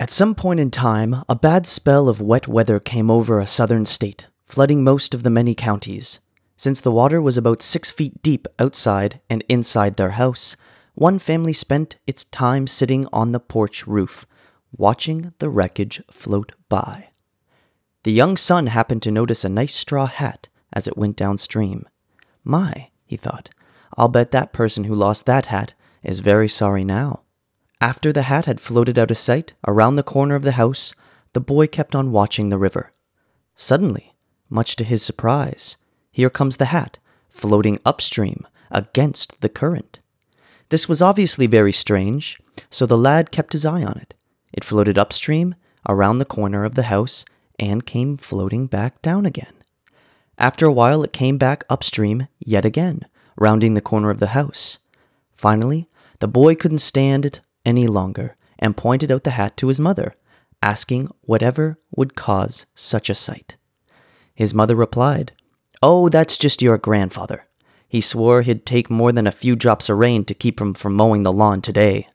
At some point in time, a bad spell of wet weather came over a southern state, flooding most of the many counties. Since the water was about six feet deep outside and inside their house, one family spent its time sitting on the porch roof, watching the wreckage float by. The young son happened to notice a nice straw hat as it went downstream. My, he thought, I'll bet that person who lost that hat is very sorry now. After the hat had floated out of sight around the corner of the house, the boy kept on watching the river. Suddenly, much to his surprise, here comes the hat, floating upstream against the current. This was obviously very strange, so the lad kept his eye on it. It floated upstream, around the corner of the house, and came floating back down again. After a while, it came back upstream yet again, rounding the corner of the house. Finally, the boy couldn't stand it any longer and pointed out the hat to his mother, asking whatever would cause such a sight. His mother replied, Oh, that's just your grandfather. He swore he'd take more than a few drops of rain to keep him from mowing the lawn today.